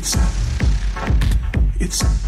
It's, it's,